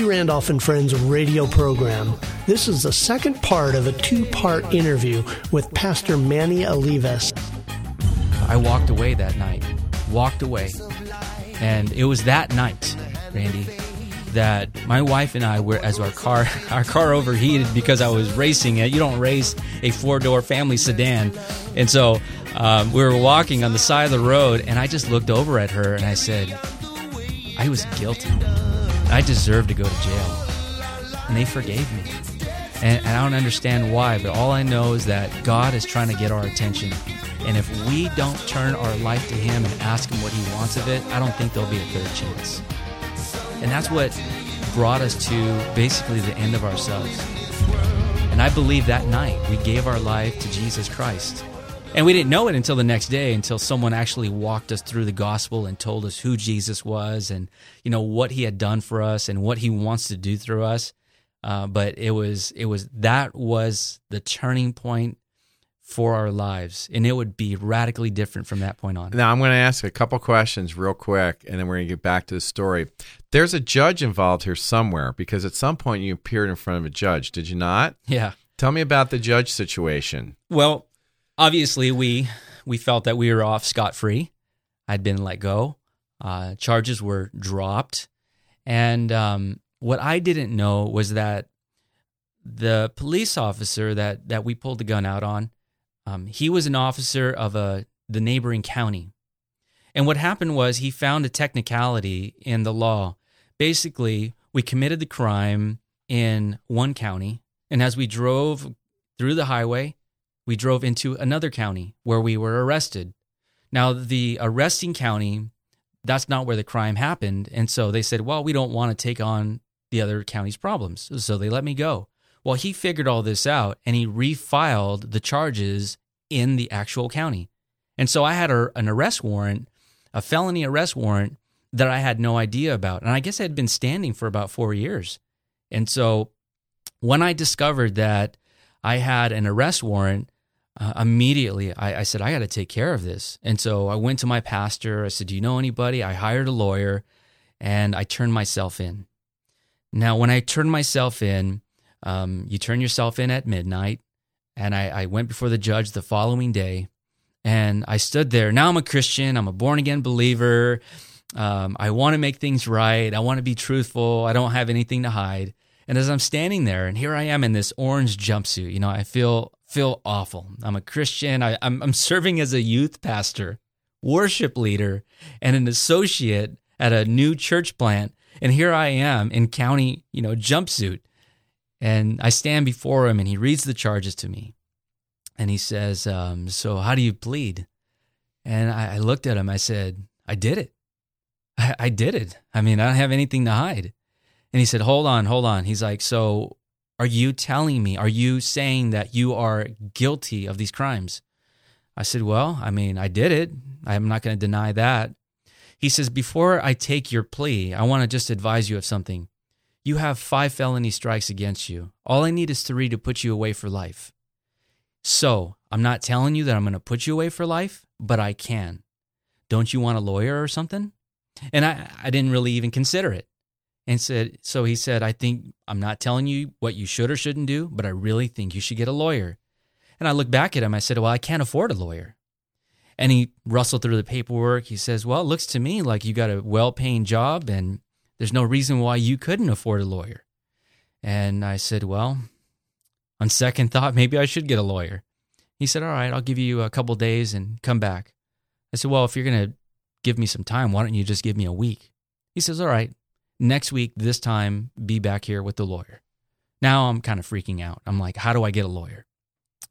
Randolph and Friends radio program. This is the second part of a two part interview with Pastor Manny Olivas. I walked away that night, walked away. And it was that night, Randy, that my wife and I were, as our car, our car overheated because I was racing it. You don't race a four door family sedan. And so um, we were walking on the side of the road, and I just looked over at her and I said, I was guilty. I deserve to go to jail. And they forgave me. And, and I don't understand why, but all I know is that God is trying to get our attention. And if we don't turn our life to Him and ask Him what He wants of it, I don't think there'll be a third chance. And that's what brought us to basically the end of ourselves. And I believe that night we gave our life to Jesus Christ. And we didn't know it until the next day, until someone actually walked us through the gospel and told us who Jesus was and, you know, what he had done for us and what he wants to do through us. Uh, but it was, it was, that was the turning point for our lives. And it would be radically different from that point on. Now, I'm going to ask a couple questions real quick, and then we're going to get back to the story. There's a judge involved here somewhere because at some point you appeared in front of a judge, did you not? Yeah. Tell me about the judge situation. Well, obviously we we felt that we were off scot free. I'd been let go. Uh, charges were dropped, and um, what I didn't know was that the police officer that that we pulled the gun out on, um, he was an officer of a the neighboring county, and what happened was he found a technicality in the law. Basically, we committed the crime in one county, and as we drove through the highway, we drove into another county where we were arrested. Now, the arresting county, that's not where the crime happened. And so they said, well, we don't want to take on the other county's problems. So they let me go. Well, he figured all this out and he refiled the charges in the actual county. And so I had a, an arrest warrant, a felony arrest warrant that I had no idea about. And I guess it had been standing for about four years. And so when I discovered that I had an arrest warrant, uh, immediately I, I, said, I got to take care of this. And so I went to my pastor. I said, Do you know anybody? I hired a lawyer and I turned myself in. Now, when I turned myself in, um, you turn yourself in at midnight. And I, I went before the judge the following day and I stood there. Now I'm a Christian, I'm a born again believer. Um, I want to make things right. I want to be truthful. I don't have anything to hide. And as I'm standing there, and here I am in this orange jumpsuit, you know, I feel feel awful. I'm a Christian. I, I'm, I'm serving as a youth pastor, worship leader, and an associate at a new church plant. And here I am in county, you know, jumpsuit. And I stand before him and he reads the charges to me. And he says, um, So how do you plead? And I, I, looked at him. I said, I did it. I, I did it. I mean, I don't have anything to hide. And he said, Hold on, hold on. He's like, So are you telling me, are you saying that you are guilty of these crimes? I said, Well, I mean, I did it. I'm not going to deny that. He says, Before I take your plea, I want to just advise you of something. You have five felony strikes against you. All I need is three to put you away for life. So I'm not telling you that I'm going to put you away for life, but I can. Don't you want a lawyer or something? And I, I didn't really even consider it and said, So he said, I think I'm not telling you what you should or shouldn't do, but I really think you should get a lawyer. And I looked back at him. I said, Well, I can't afford a lawyer. And he rustled through the paperwork. He says, Well, it looks to me like you got a well paying job and there's no reason why you couldn't afford a lawyer. And I said, Well, on second thought, maybe I should get a lawyer. He said, All right, I'll give you a couple days and come back. I said, Well, if you're going to give me some time, why don't you just give me a week? He says, All right, next week, this time, be back here with the lawyer. Now I'm kind of freaking out. I'm like, how do I get a lawyer?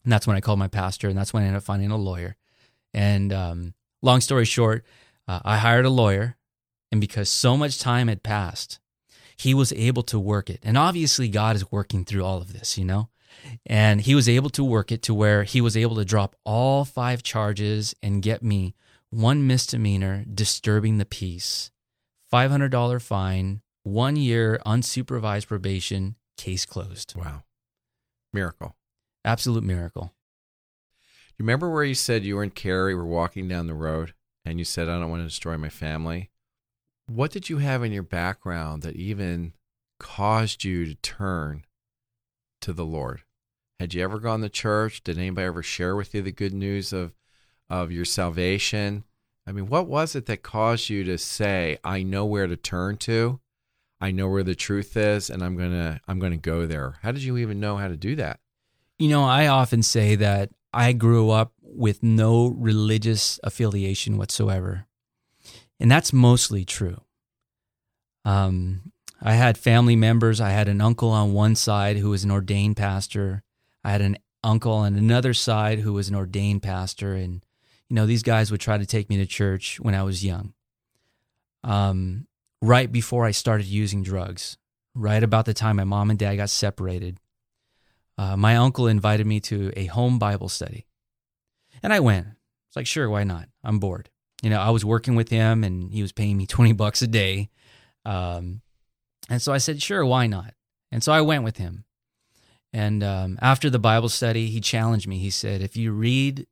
And that's when I called my pastor, and that's when I ended up finding a lawyer. And um, long story short, uh, I hired a lawyer, and because so much time had passed, he was able to work it. And obviously, God is working through all of this, you know? And he was able to work it to where he was able to drop all five charges and get me one misdemeanor disturbing the peace $500 fine, one year unsupervised probation, case closed. Wow. Miracle. Absolute miracle. You remember where you said you and Carrie were walking down the road, and you said, I don't want to destroy my family? What did you have in your background that even caused you to turn to the Lord? Had you ever gone to church? Did anybody ever share with you the good news of of your salvation? I mean, what was it that caused you to say, "I know where to turn to. I know where the truth is, and I'm gonna I'm gonna go there." How did you even know how to do that? You know, I often say that I grew up with no religious affiliation whatsoever. And that's mostly true. Um, I had family members. I had an uncle on one side who was an ordained pastor. I had an uncle on another side who was an ordained pastor. And, you know, these guys would try to take me to church when I was young. Um, right before I started using drugs, right about the time my mom and dad got separated, uh, my uncle invited me to a home Bible study. And I went. It's like, sure, why not? I'm bored. You know, I was working with him and he was paying me 20 bucks a day. Um, and so I said, sure, why not? And so I went with him. And um, after the Bible study, he challenged me. He said, if you read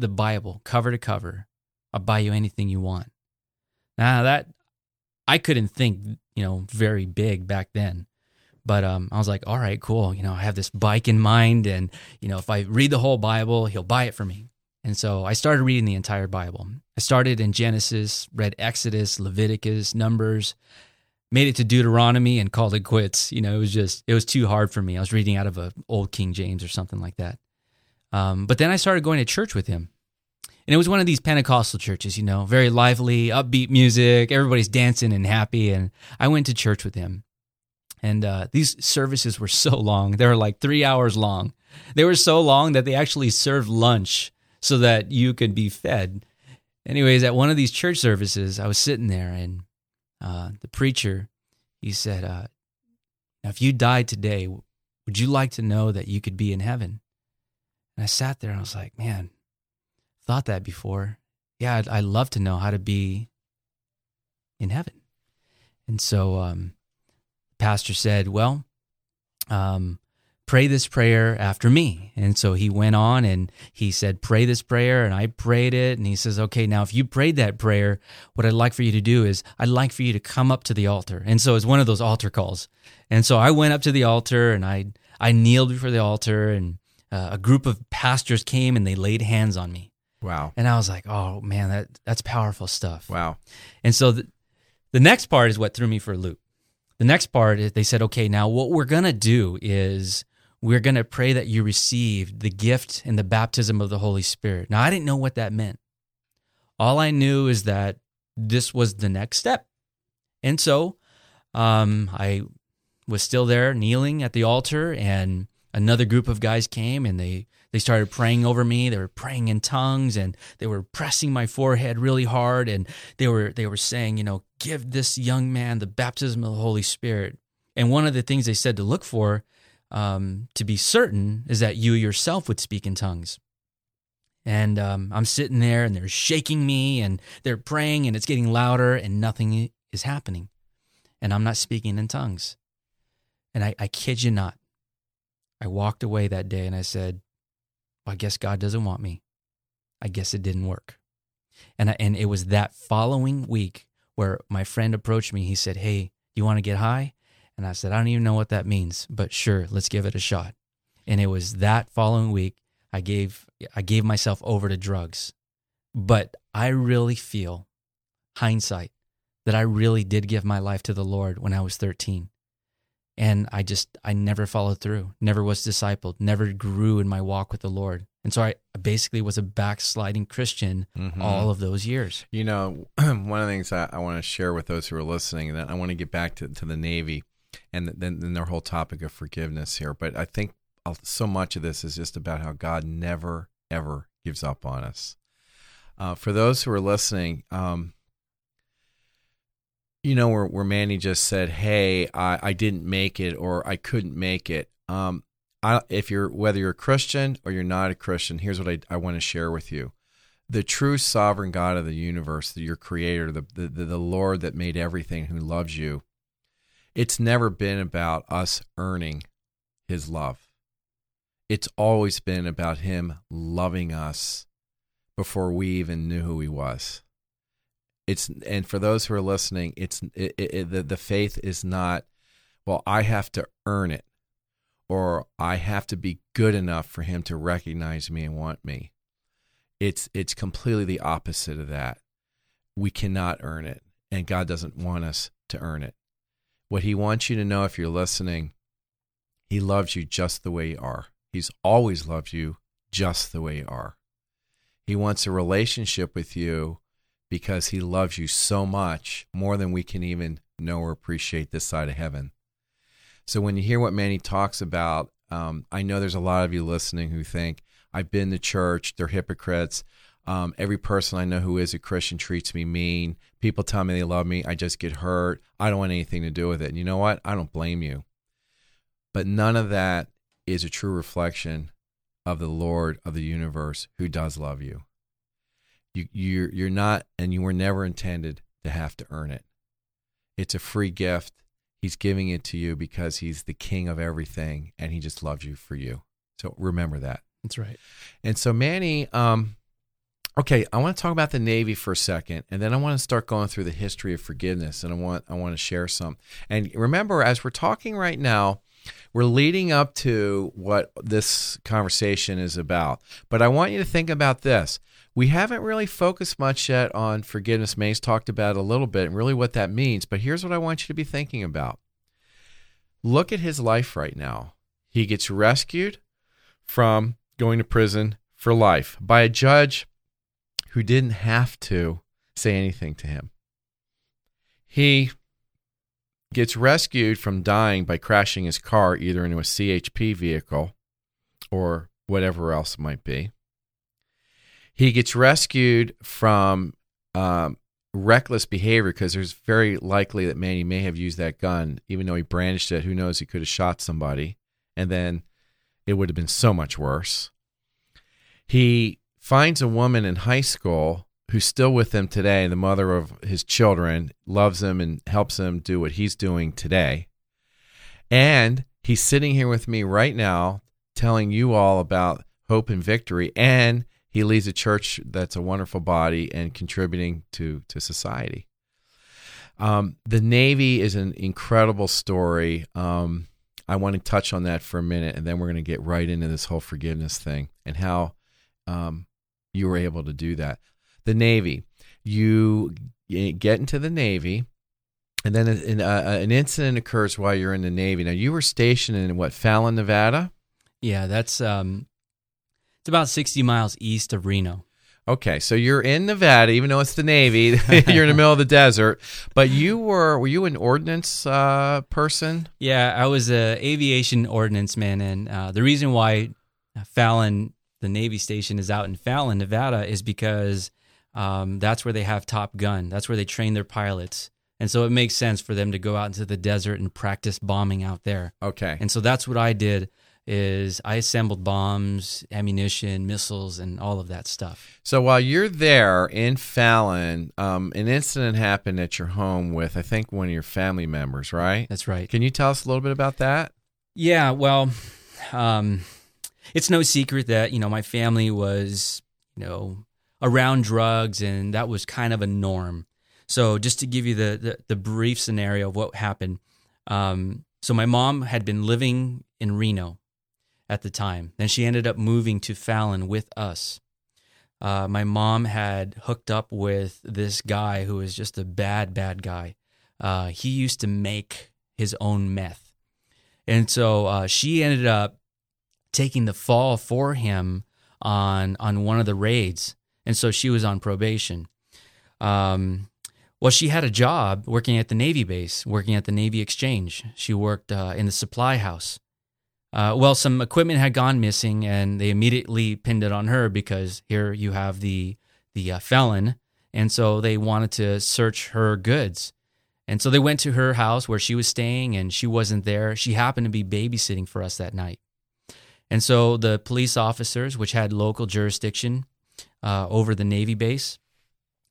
the Bible cover to cover, I'll buy you anything you want. Now, that I couldn't think, you know, very big back then. But um, I was like, all right, cool. You know, I have this bike in mind, and you know, if I read the whole Bible, he'll buy it for me. And so I started reading the entire Bible. I started in Genesis, read Exodus, Leviticus, Numbers, made it to Deuteronomy, and called it quits. You know, it was just it was too hard for me. I was reading out of a old King James or something like that. Um, but then I started going to church with him. And it was one of these Pentecostal churches, you know, very lively, upbeat music. Everybody's dancing and happy. And I went to church with him. And uh, these services were so long. They were like three hours long. They were so long that they actually served lunch so that you could be fed. Anyways, at one of these church services, I was sitting there and uh, the preacher, he said, uh, Now, if you died today, would you like to know that you could be in heaven? And I sat there and I was like, Man, thought that before. Yeah, I'd, I'd love to know how to be in heaven. And so, um, pastor said, Well, um, pray this prayer after me. And so he went on and he said, Pray this prayer. And I prayed it. And he says, Okay, now if you prayed that prayer, what I'd like for you to do is I'd like for you to come up to the altar. And so it's one of those altar calls. And so I went up to the altar and I, I kneeled before the altar and uh, a group of pastors came and they laid hands on me. Wow. And I was like, oh man, that that's powerful stuff. Wow. And so the, the next part is what threw me for a loop. The next part is they said, okay, now what we're going to do is we're going to pray that you receive the gift and the baptism of the Holy Spirit. Now, I didn't know what that meant. All I knew is that this was the next step. And so um, I was still there kneeling at the altar, and another group of guys came and they they started praying over me. They were praying in tongues and they were pressing my forehead really hard. And they were they were saying you know give this young man the baptism of the holy spirit. And one of the things they said to look for um, to be certain is that you yourself would speak in tongues. And um, i'm sitting there and they're shaking me and they're praying and it's getting louder and nothing is happening. And i'm not speaking in tongues. And i, I kid you not I walked away that day and I said, well, I guess God doesn't want me. I guess it didn't work. And I, and it was that following week where my friend approached me. He said, "Hey, you want to get high?" And I said, "I don't even know what that means, but sure, let's give it a shot." And it was that following week I gave I gave myself over to drugs. But I really feel hindsight that I really did give my life to the Lord when I was 13 and I just I never followed through, never was discipled, never grew in my walk with the Lord. And so I basically was a backsliding Christian mm-hmm. all of those years. You know, one of the things I, I, want to share with those who are listening, and I want to get back to, to the Navy and then, then their whole topic of forgiveness here. But I think so much of this is just about how God never, ever gives up on us. Uh, for those who are listening, um, you know where where Manny just said, "Hey, I, I didn't make it or I couldn't make it." Um, I, if you're whether you're a Christian or you're not a Christian, here's what I, I want to share with you: the true sovereign God of the universe, your Creator, the, the the Lord that made everything, who loves you. It's never been about us earning His love. It's always been about Him loving us before we even knew who He was it's and for those who are listening, it's it, it, the the faith is not well, I have to earn it or I have to be good enough for him to recognize me and want me. It's it's completely the opposite of that. We cannot earn it, and God doesn't want us to earn it. What he wants you to know if you're listening, he loves you just the way you are. He's always loved you just the way you are. He wants a relationship with you because he loves you so much, more than we can even know or appreciate this side of heaven. So when you hear what Manny talks about, um, I know there's a lot of you listening who think, I've been to church, they're hypocrites. Um, every person I know who is a Christian treats me mean. People tell me they love me. I just get hurt. I don't want anything to do with it. And you know what? I don't blame you. But none of that is a true reflection of the Lord of the universe who does love you. You you're you're not and you were never intended to have to earn it. It's a free gift. He's giving it to you because he's the king of everything and he just loves you for you. So remember that. That's right. And so Manny, um, okay, I want to talk about the Navy for a second, and then I want to start going through the history of forgiveness, and I want I want to share some. And remember, as we're talking right now, we're leading up to what this conversation is about. But I want you to think about this. We haven't really focused much yet on forgiveness. May's talked about it a little bit and really what that means. But here's what I want you to be thinking about. Look at his life right now. He gets rescued from going to prison for life by a judge who didn't have to say anything to him. He gets rescued from dying by crashing his car either into a CHP vehicle or whatever else it might be. He gets rescued from um, reckless behavior because there's very likely that Manny may have used that gun, even though he brandished it. Who knows? He could have shot somebody, and then it would have been so much worse. He finds a woman in high school who's still with him today, the mother of his children, loves him and helps him do what he's doing today. And he's sitting here with me right now telling you all about hope and victory. And he leads a church that's a wonderful body and contributing to, to society. Um, the Navy is an incredible story. Um, I want to touch on that for a minute, and then we're going to get right into this whole forgiveness thing and how um, you were able to do that. The Navy, you get into the Navy, and then an, uh, an incident occurs while you're in the Navy. Now, you were stationed in what, Fallon, Nevada? Yeah, that's um, it's about sixty miles east of Reno. Okay, so you're in Nevada, even though it's the Navy. you're in the middle of the desert. But you were were you an ordnance uh, person? Yeah, I was a aviation ordnance man, and uh, the reason why Fallon, the Navy station, is out in Fallon, Nevada, is because um, that's where they have Top Gun. That's where they train their pilots, and so it makes sense for them to go out into the desert and practice bombing out there. Okay, And so that's what I did. Is I assembled bombs, ammunition, missiles, and all of that stuff. So while you're there in Fallon, um, an incident happened at your home with I think one of your family members, right? That's right. Can you tell us a little bit about that? Yeah, well, um, it's no secret that you know my family was you know around drugs, and that was kind of a norm. So just to give you the the, the brief scenario of what happened, um, so my mom had been living in Reno at the time. Then she ended up moving to Fallon with us. Uh, my mom had hooked up with this guy who was just a bad, bad guy. Uh, he used to make his own meth. And so uh, she ended up taking the fall for him on on one of the raids, and so she was on probation. Um, well, she had a job working at the Navy base, working at the Navy Exchange. She worked uh, in the supply house. Uh, well, some equipment had gone missing, and they immediately pinned it on her because here you have the the uh, felon, and so they wanted to search her goods. And so they went to her house where she was staying, and she wasn't there. She happened to be babysitting for us that night. And so the police officers, which had local jurisdiction uh, over the Navy base,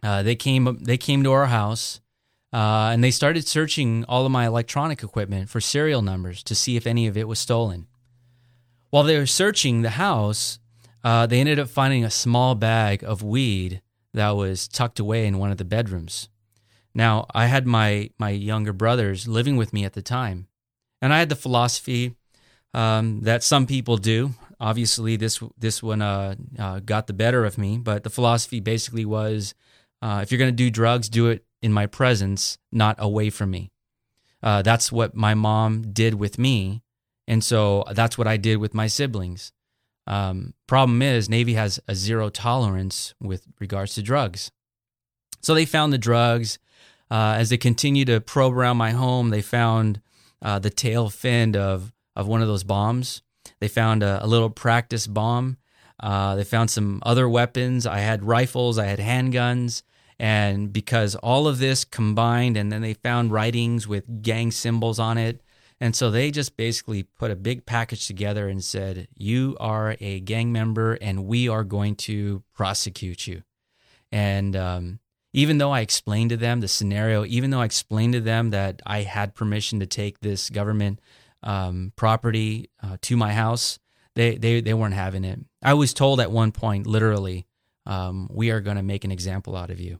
uh, they came they came to our house uh, and they started searching all of my electronic equipment for serial numbers to see if any of it was stolen. While they were searching the house, uh, they ended up finding a small bag of weed that was tucked away in one of the bedrooms. Now, I had my my younger brothers living with me at the time, And I had the philosophy um, that some people do. Obviously, this this one uh, uh, got the better of me, but the philosophy basically was, uh, if you're going to do drugs, do it in my presence, not away from me. Uh, that's what my mom did with me, and so that's what I did with my siblings. Um, problem is, Navy has a zero tolerance with regards to drugs. So they found the drugs. Uh, as they continued to probe around my home, they found uh, the tail fin of of one of those bombs. They found a, a little practice bomb. Uh, they found some other weapons. I had rifles. I had handguns. And because all of this combined, and then they found writings with gang symbols on it. And so they just basically put a big package together and said, You are a gang member, and we are going to prosecute you. And um, even though I explained to them the scenario, even though I explained to them that I had permission to take this government um, property uh, to my house, they, they, they weren't having it. I was told at one point, literally, um, we are going to make an example out of you.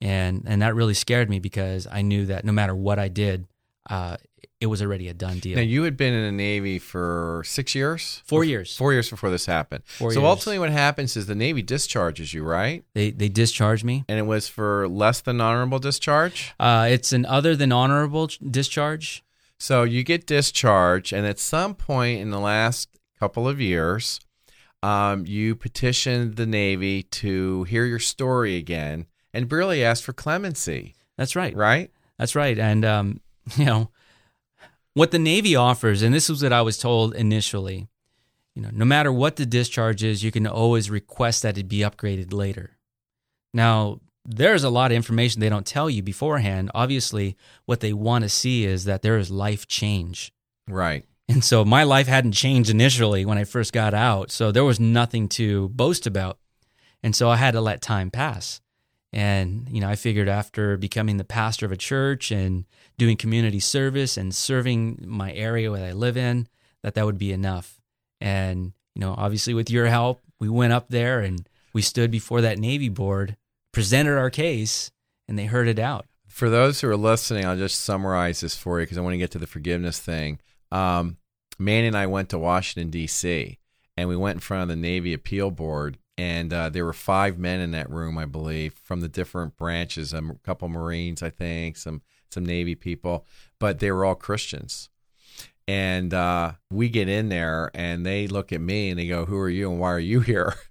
And, and that really scared me because I knew that no matter what I did, uh, it was already a done deal. Now you had been in the Navy for six years, four years, four years before this happened. Four so years. ultimately, what happens is the Navy discharges you, right? They they discharge me. And it was for less than honorable discharge. Uh, it's an other than honorable discharge. So you get discharged, and at some point in the last couple of years, um, you petitioned the Navy to hear your story again and really ask for clemency, That's right. right? That's right. And um, you know what the Navy offers, and this was what I was told initially. You know, no matter what the discharge is, you can always request that it be upgraded later. Now, there's a lot of information they don't tell you beforehand. Obviously, what they want to see is that there is life change. Right. And so my life hadn't changed initially when I first got out. So there was nothing to boast about. And so I had to let time pass. And, you know, I figured after becoming the pastor of a church and doing community service and serving my area that I live in, that that would be enough. And, you know, obviously with your help, we went up there and we stood before that Navy board, presented our case, and they heard it out. For those who are listening, I'll just summarize this for you because I want to get to the forgiveness thing. Um, Manny and I went to Washington, D.C., and we went in front of the Navy Appeal Board. And uh, there were five men in that room, I believe, from the different branches. A couple Marines, I think, some some Navy people, but they were all Christians. And uh, we get in there, and they look at me and they go, "Who are you, and why are you here?"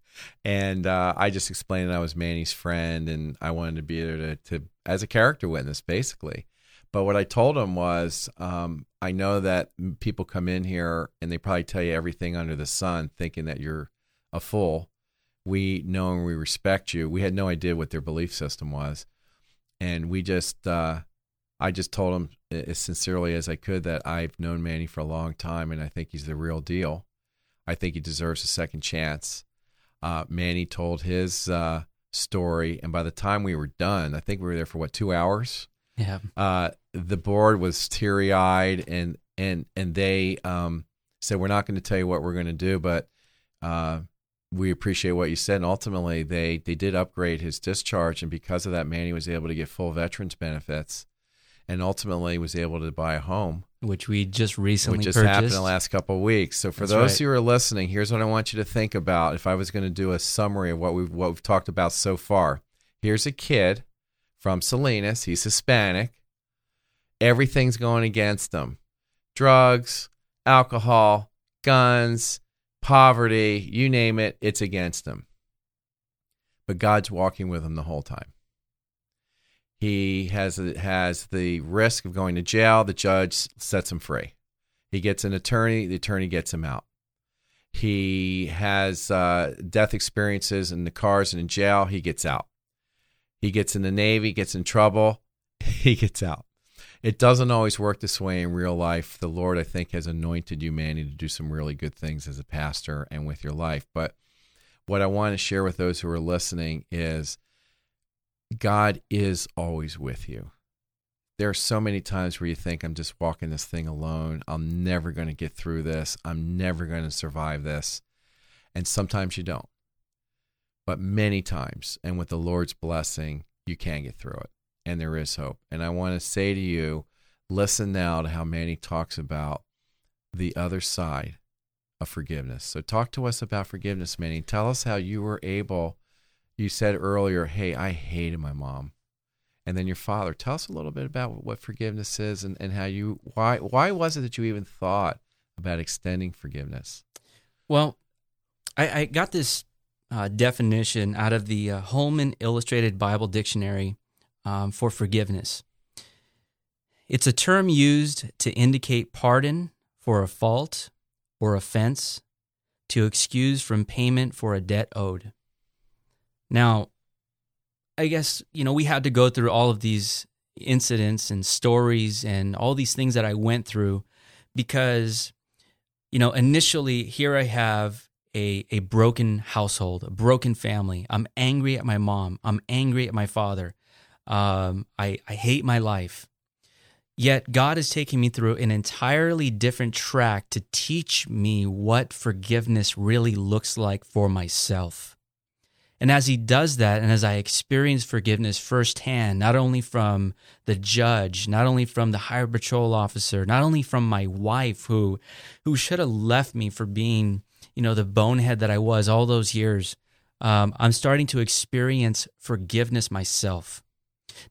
And uh, I just explained that I was Manny's friend, and I wanted to be there to, to as a character witness, basically. But what I told them was, um, I know that people come in here and they probably tell you everything under the sun, thinking that you're a fool. We know and we respect you. We had no idea what their belief system was, and we just, uh, I just told him as sincerely as I could that I've known Manny for a long time, and I think he's the real deal. I think he deserves a second chance. Uh, Manny told his uh, story, and by the time we were done, I think we were there for what two hours Yeah. uh, the board was teary eyed and and and they um, said we're not going to tell you what we're going to do, but uh, we appreciate what you said. And ultimately, they they did upgrade his discharge, and because of that, Manny was able to get full veterans benefits, and ultimately was able to buy a home, Which we just recently which just purchased. happened in the last couple of weeks. So for That's those right. who are listening, here's what I want you to think about. If I was going to do a summary of what we've what we've talked about so far, here's a kid from Salinas. He's Hispanic. Everything's going against him: drugs, alcohol, guns, poverty, you name it. It's against him. But God's walking with him the whole time. He has has the risk of going to jail. The judge sets him free. He gets an attorney. The attorney gets him out. He has uh, death experiences in the cars and in jail. He gets out. He gets in the Navy, gets in trouble. He gets out. It doesn't always work this way in real life. The Lord, I think, has anointed you, Manny, to do some really good things as a pastor and with your life. But what I want to share with those who are listening is God is always with you. There are so many times where you think, I'm just walking this thing alone. I'm never going to get through this. I'm never going to survive this. And sometimes you don't. But many times, and with the Lord's blessing, you can get through it. And there is hope. And I want to say to you, listen now to how Manny talks about the other side of forgiveness. So, talk to us about forgiveness, Manny. Tell us how you were able. You said earlier, "Hey, I hated my mom," and then your father. Tell us a little bit about what forgiveness is and, and how you why why was it that you even thought about extending forgiveness? Well, I, I got this uh, definition out of the uh, Holman Illustrated Bible Dictionary um, for forgiveness. It's a term used to indicate pardon for a fault or offense, to excuse from payment for a debt owed. Now, I guess, you know, we had to go through all of these incidents and stories and all these things that I went through because, you know, initially here I have a, a broken household, a broken family. I'm angry at my mom. I'm angry at my father. Um, I, I hate my life. Yet God is taking me through an entirely different track to teach me what forgiveness really looks like for myself. And as he does that, and as I experience forgiveness firsthand, not only from the judge, not only from the Highway Patrol officer, not only from my wife who who should have left me for being you know, the bonehead that I was all those years, um, I'm starting to experience forgiveness myself.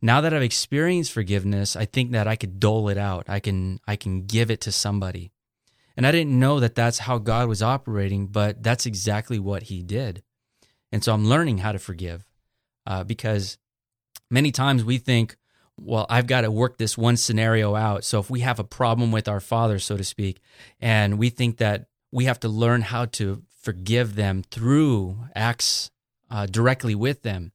Now that I've experienced forgiveness, I think that I could dole it out. I can I can give it to somebody. And I didn't know that that's how God was operating, but that's exactly what He did. And so I'm learning how to forgive uh, because many times we think, well, I've got to work this one scenario out. So if we have a problem with our father, so to speak, and we think that we have to learn how to forgive them through acts uh, directly with them.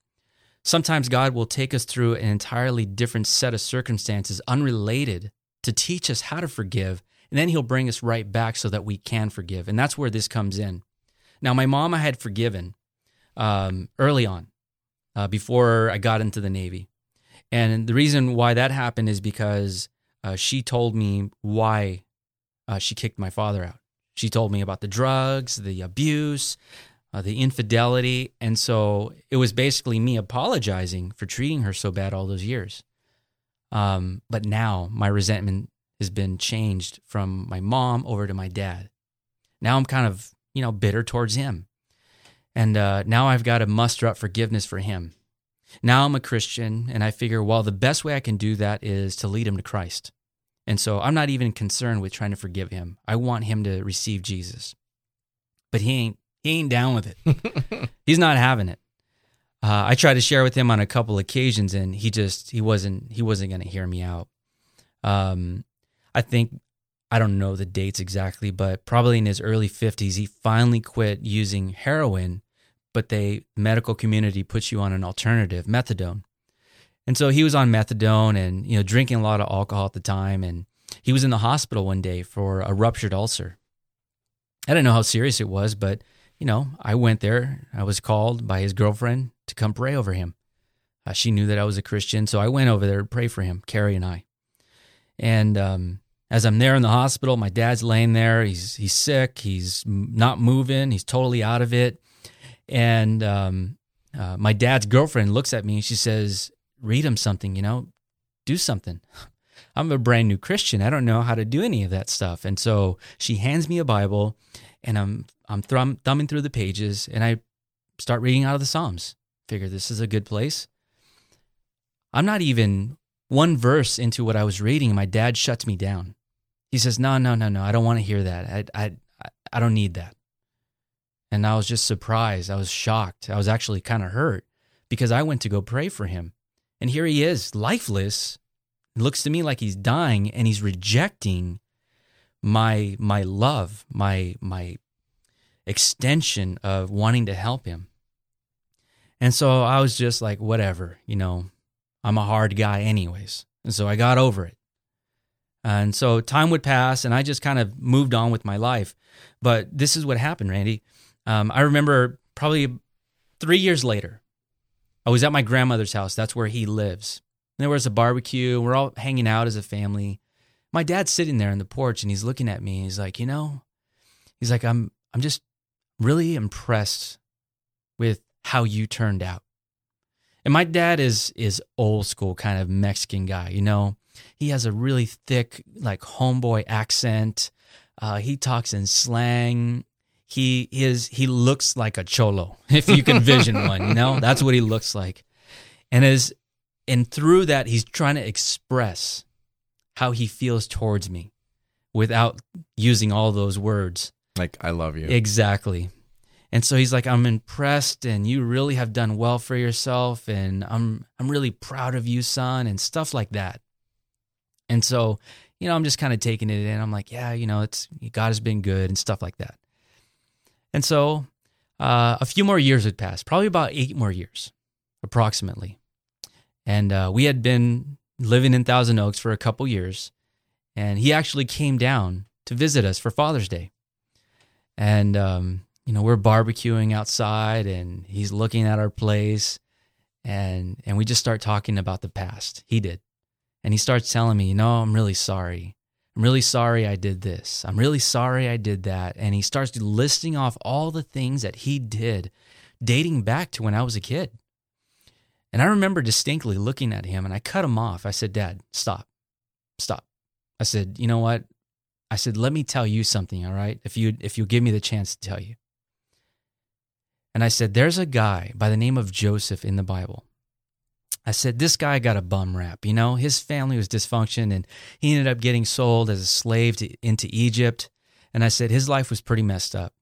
Sometimes God will take us through an entirely different set of circumstances, unrelated, to teach us how to forgive. And then He'll bring us right back so that we can forgive. And that's where this comes in. Now, my mom I had forgiven um, early on, uh, before I got into the Navy. And the reason why that happened is because uh, she told me why uh, she kicked my father out. She told me about the drugs, the abuse, uh, the infidelity. And so it was basically me apologizing for treating her so bad all those years. Um, but now my resentment has been changed from my mom over to my dad. Now I'm kind of, you know, bitter towards him. And uh, now I've got to muster up forgiveness for him. Now I'm a Christian, and I figure, well, the best way I can do that is to lead him to Christ. And so I'm not even concerned with trying to forgive him. I want him to receive Jesus. But he ain't he ain't down with it. He's not having it. Uh, I tried to share with him on a couple occasions, and he just he wasn't he wasn't going to hear me out. Um, I think I don't know the dates exactly, but probably in his early fifties, he finally quit using heroin. But the medical community puts you on an alternative, methadone. And so he was on methadone and, you know, drinking a lot of alcohol at the time. And he was in the hospital one day for a ruptured ulcer. I didn't know how serious it was, but, you know, I went there. I was called by his girlfriend to come pray over him. Uh, she knew that I was a Christian. So I went over there to pray for him, Carrie and I. And um, as I'm there in the hospital, my dad's laying there. He's, he's sick. He's not moving. He's totally out of it. And um, uh, my dad's girlfriend looks at me and she says, read him something, you know, do something. I'm a brand new Christian. I don't know how to do any of that stuff. And so she hands me a Bible and I'm I'm thrum, thumbing through the pages and I start reading out of the Psalms. Figure this is a good place. I'm not even one verse into what I was reading. and My dad shuts me down. He says, "No, no, no, no. I don't want to hear that. I, I, I don't need that." And I was just surprised. I was shocked. I was actually kind of hurt because I went to go pray for him. And here he is, lifeless. Looks to me like he's dying and he's rejecting my my love, my my extension of wanting to help him. And so I was just like, whatever, you know, I'm a hard guy anyways. And so I got over it. And so time would pass and I just kind of moved on with my life. But this is what happened, Randy. Um, I remember probably three years later, I was at my grandmother's house. That's where he lives. And there was a barbecue. We're all hanging out as a family. My dad's sitting there on the porch and he's looking at me. He's like, you know, he's like, I'm I'm just really impressed with how you turned out. And my dad is is old school kind of Mexican guy, you know. He has a really thick, like homeboy accent. Uh, he talks in slang. He is he looks like a cholo, if you can vision one. You know, that's what he looks like. And as and through that, he's trying to express how he feels towards me without using all those words. Like, I love you. Exactly. And so he's like, I'm impressed and you really have done well for yourself and I'm I'm really proud of you, son, and stuff like that. And so, you know, I'm just kind of taking it in. I'm like, yeah, you know, it's God has been good and stuff like that. And so uh, a few more years had passed, probably about eight more years, approximately. And uh, we had been living in Thousand Oaks for a couple years, and he actually came down to visit us for Father's Day. And um, you know, we're barbecuing outside, and he's looking at our place, and and we just start talking about the past. He did, and he starts telling me, you know, I'm really sorry. I'm really sorry I did this. I'm really sorry I did that. And he starts listing off all the things that he did dating back to when I was a kid. And I remember distinctly looking at him and I cut him off. I said, Dad, stop. Stop. I said, you know what? I said, let me tell you something, all right? If you if you give me the chance to tell you. And I said, there's a guy by the name of Joseph in the Bible. I said, this guy got a bum rap. You know, his family was dysfunction and he ended up getting sold as a slave to, into Egypt. And I said, his life was pretty messed up.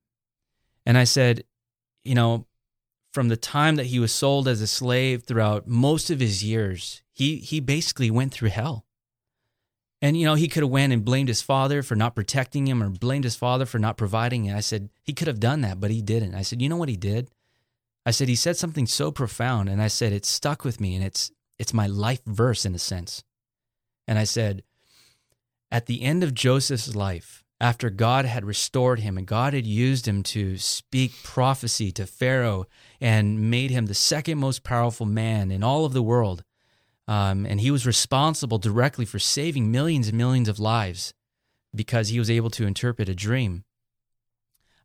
And I said, you know, from the time that he was sold as a slave throughout most of his years, he he basically went through hell. And you know, he could have went and blamed his father for not protecting him or blamed his father for not providing. And I said, he could have done that, but he didn't. I said, you know what he did? I said he said something so profound and I said it stuck with me and it's it's my life verse in a sense. And I said at the end of Joseph's life, after God had restored him and God had used him to speak prophecy to Pharaoh and made him the second most powerful man in all of the world. Um, and he was responsible directly for saving millions and millions of lives because he was able to interpret a dream.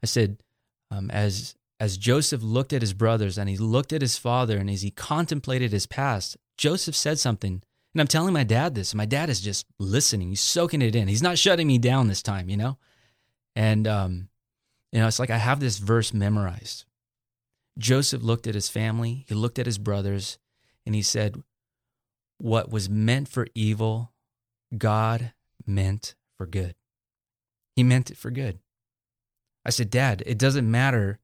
I said, um, as as Joseph looked at his brothers and he looked at his father and as he contemplated his past, Joseph said something and I'm telling my dad this. And My dad is just listening. He's soaking it in. He's not shutting me down this time, you know? And, um, you know, it's like I have this verse memorized. Joseph looked at his family, he looked at his brothers, and he said, What was meant for evil, God meant for good. He meant it for good. I said, Dad, it doesn't matter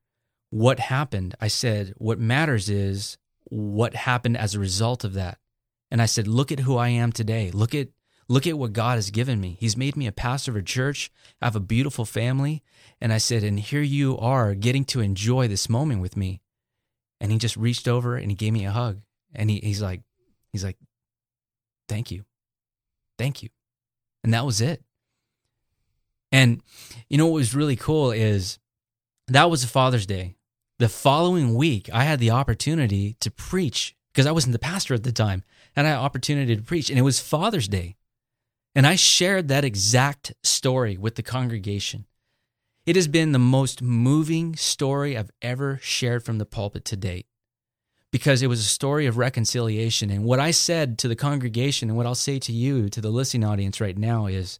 what happened. I said, What matters is what happened as a result of that. And I said, "Look at who I am today. Look at look at what God has given me. He's made me a pastor of a church. I have a beautiful family." And I said, "And here you are getting to enjoy this moment with me." And he just reached over and he gave me a hug. And he, he's like, he's like, "Thank you, thank you," and that was it. And you know what was really cool is that was a Father's Day. The following week, I had the opportunity to preach because I wasn't the pastor at the time and I had opportunity to preach and it was Father's Day. And I shared that exact story with the congregation. It has been the most moving story I've ever shared from the pulpit to date because it was a story of reconciliation. And what I said to the congregation and what I'll say to you, to the listening audience right now, is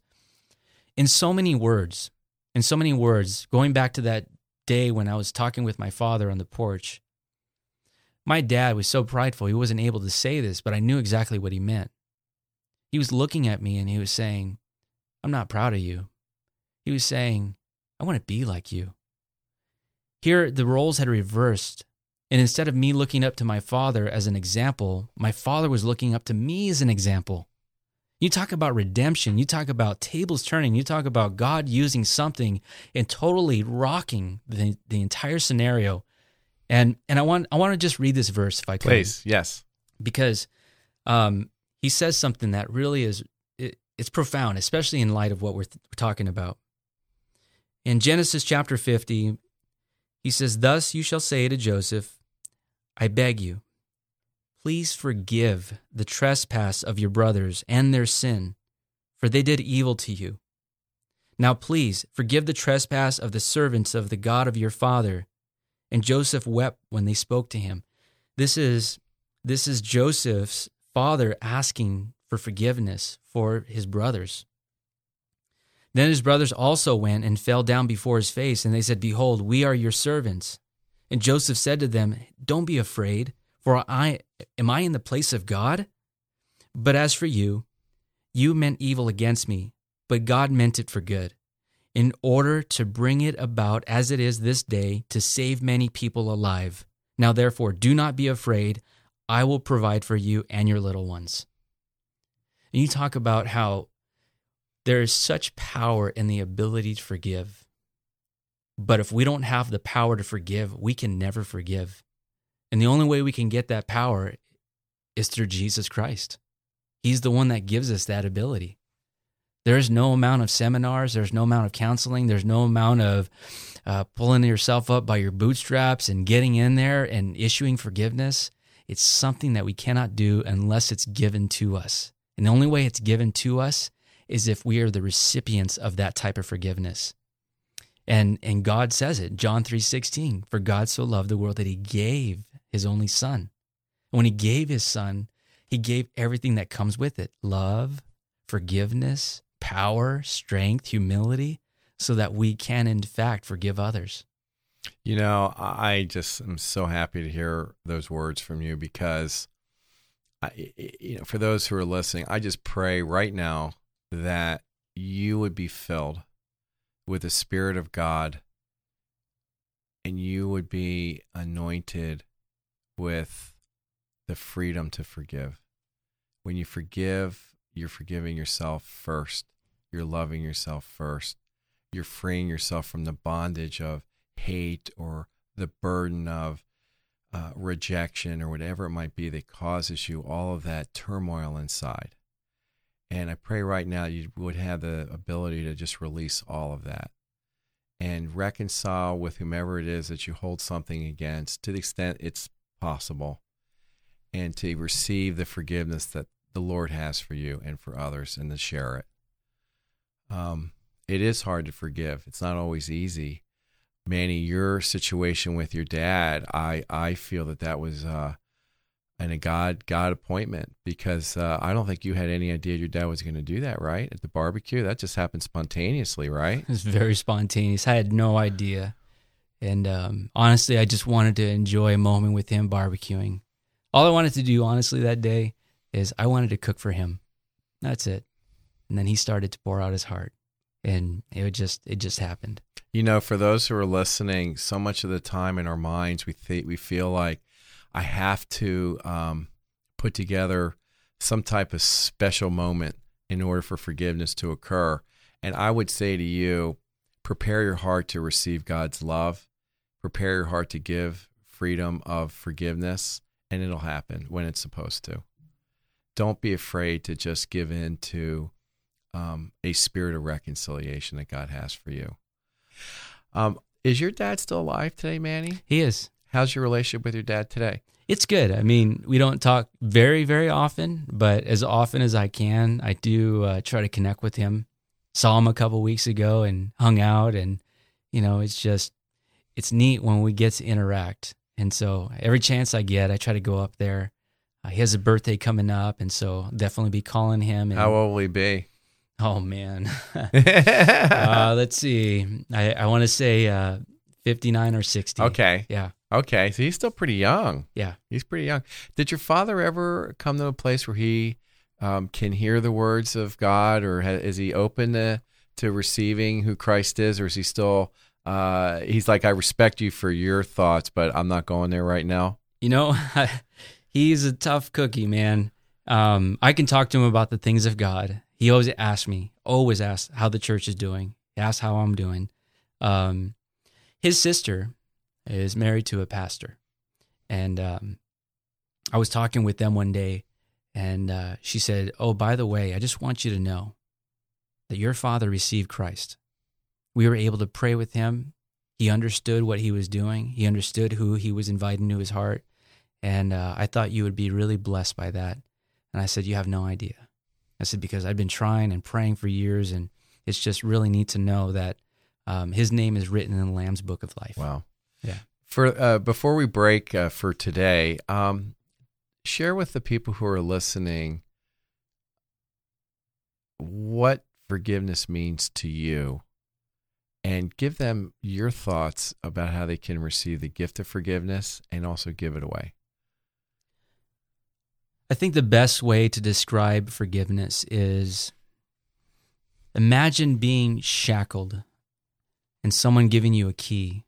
in so many words, in so many words, going back to that day when I was talking with my father on the porch, my dad was so prideful, he wasn't able to say this, but I knew exactly what he meant. He was looking at me and he was saying, I'm not proud of you. He was saying, I want to be like you. Here, the roles had reversed. And instead of me looking up to my father as an example, my father was looking up to me as an example. You talk about redemption, you talk about tables turning, you talk about God using something and totally rocking the, the entire scenario and and I want I want to just read this verse if I could. Please, yes. Because um, he says something that really is it, it's profound, especially in light of what we're, th- we're talking about. In Genesis chapter 50, he says, Thus you shall say to Joseph, I beg you, please forgive the trespass of your brothers and their sin, for they did evil to you. Now please forgive the trespass of the servants of the God of your father and Joseph wept when they spoke to him. This is this is Joseph's father asking for forgiveness for his brothers. Then his brothers also went and fell down before his face, and they said, Behold, we are your servants. And Joseph said to them, Don't be afraid, for I am I in the place of God? But as for you, you meant evil against me, but God meant it for good, in order to bring it about as it is this day to save many people alive. Now therefore, do not be afraid. I will provide for you and your little ones. And you talk about how there is such power in the ability to forgive. But if we don't have the power to forgive, we can never forgive. And the only way we can get that power is through Jesus Christ. He's the one that gives us that ability. There's no amount of seminars, there's no amount of counseling, there's no amount of uh, pulling yourself up by your bootstraps and getting in there and issuing forgiveness. It's something that we cannot do unless it's given to us. And the only way it's given to us is if we are the recipients of that type of forgiveness. And and God says it, John 3:16, for God so loved the world that he gave his only son. And when he gave his son, he gave everything that comes with it, love, forgiveness, power, strength, humility, so that we can in fact forgive others. You know, I just am so happy to hear those words from you because I, you know, for those who are listening, I just pray right now that you would be filled with the Spirit of God and you would be anointed with the freedom to forgive. When you forgive, you're forgiving yourself first. You're loving yourself first. You're freeing yourself from the bondage of hate or the burden of uh, rejection or whatever it might be that causes you all of that turmoil inside. And I pray right now you would have the ability to just release all of that and reconcile with whomever it is that you hold something against to the extent it's possible and to receive the forgiveness that the Lord has for you and for others and to share it. Um, it is hard to forgive. It's not always easy. Manny, your situation with your dad, I, I feel that that was uh, a God God appointment because uh, I don't think you had any idea your dad was going to do that, right? At the barbecue, that just happened spontaneously, right? It was very spontaneous. I had no idea, and um, honestly, I just wanted to enjoy a moment with him barbecuing. All I wanted to do, honestly, that day is I wanted to cook for him. That's it. And then he started to pour out his heart, and it just it just happened. You know, for those who are listening, so much of the time in our minds we think we feel like I have to um, put together some type of special moment in order for forgiveness to occur. And I would say to you, prepare your heart to receive God's love, prepare your heart to give freedom of forgiveness, and it'll happen when it's supposed to. Don't be afraid to just give in to um, a spirit of reconciliation that God has for you. Um, is your dad still alive today, Manny? He is. How's your relationship with your dad today? It's good. I mean, we don't talk very, very often, but as often as I can, I do uh, try to connect with him. Saw him a couple weeks ago and hung out, and you know, it's just it's neat when we get to interact. And so every chance I get, I try to go up there. Uh, he has a birthday coming up, and so definitely be calling him. And, How old will he be? Oh man, uh, let's see. I, I want to say uh, fifty nine or sixty. Okay. Yeah. Okay, so he's still pretty young. Yeah. He's pretty young. Did your father ever come to a place where he um, can hear the words of God, or ha- is he open to to receiving who Christ is, or is he still? Uh, he's like, I respect you for your thoughts, but I'm not going there right now. You know, he's a tough cookie, man. Um, I can talk to him about the things of God. He always asks me, always asks how the church is doing. He asks how I'm doing. Um, his sister is married to a pastor, and um, I was talking with them one day, and uh, she said, "Oh, by the way, I just want you to know that your father received Christ. We were able to pray with him. He understood what he was doing. He understood who he was inviting to his heart, and uh, I thought you would be really blessed by that." And I said, "You have no idea." I said because I've been trying and praying for years, and it's just really neat to know that um, his name is written in the Lamb's Book of Life. Wow. Yeah. For uh, before we break uh, for today, um, share with the people who are listening what forgiveness means to you and give them your thoughts about how they can receive the gift of forgiveness and also give it away. I think the best way to describe forgiveness is imagine being shackled and someone giving you a key.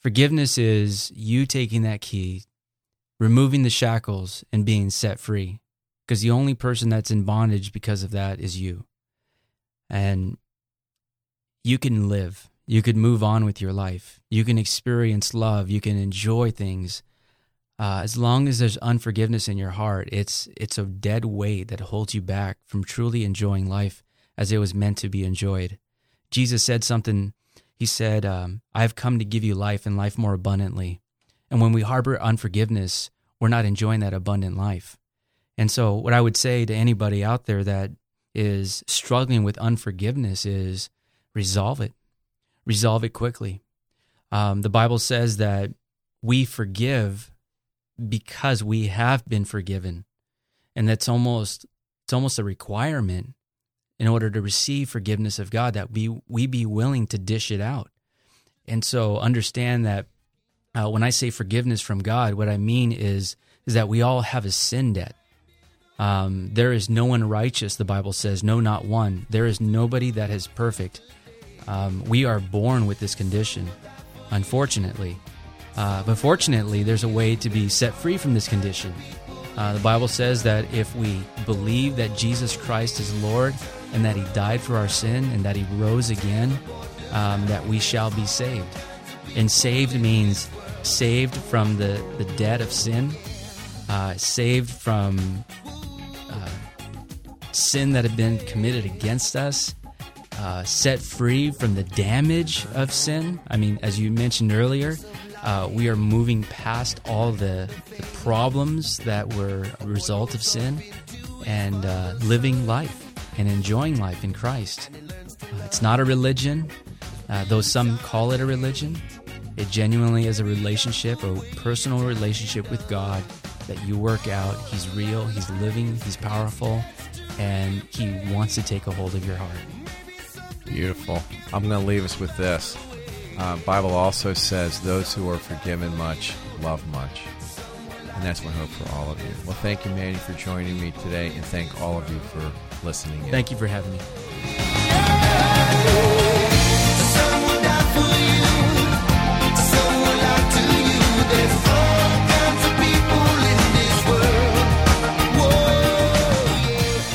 Forgiveness is you taking that key, removing the shackles, and being set free. Because the only person that's in bondage because of that is you. And you can live. You could move on with your life. You can experience love. You can enjoy things. Uh, as long as there's unforgiveness in your heart, it's it's a dead weight that holds you back from truly enjoying life as it was meant to be enjoyed. Jesus said something. He said, um, "I have come to give you life and life more abundantly." And when we harbor unforgiveness, we're not enjoying that abundant life. And so, what I would say to anybody out there that is struggling with unforgiveness is resolve it. Resolve it quickly. Um, the Bible says that we forgive because we have been forgiven, and that's almost it's almost a requirement in order to receive forgiveness of God that we we be willing to dish it out. And so understand that uh, when I say forgiveness from God, what I mean is is that we all have a sin debt. Um, there is no one righteous, the Bible says, no, not one. There is nobody that is perfect. Um, we are born with this condition, unfortunately. Uh, but fortunately, there's a way to be set free from this condition. Uh, the Bible says that if we believe that Jesus Christ is Lord and that He died for our sin and that He rose again, um, that we shall be saved. And saved means saved from the, the debt of sin, uh, saved from uh, sin that had been committed against us, uh, set free from the damage of sin. I mean, as you mentioned earlier, uh, we are moving past all the, the, problems that were a result of sin and uh, living life and enjoying life in Christ. Uh, it's not a religion, uh, though some call it a religion. It genuinely is a relationship, a personal relationship with God that you work out. He's real, He's living, He's powerful, and He wants to take a hold of your heart. Beautiful. I'm going to leave us with this. Uh, Bible also says, "Those who are forgiven much love much," and that's my hope for all of you. Well, thank you, Manny, for joining me today, and thank all of you for listening. In. Thank you for having me.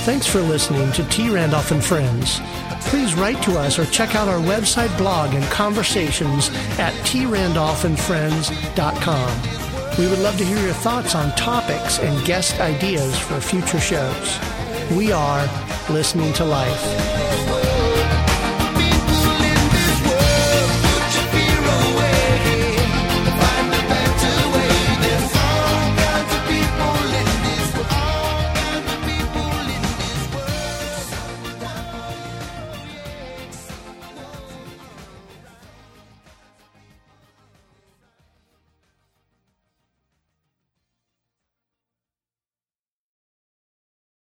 Thanks for listening to T. Randolph and Friends please write to us or check out our website blog and conversations at trandolphandfriends.com. We would love to hear your thoughts on topics and guest ideas for future shows. We are Listening to Life.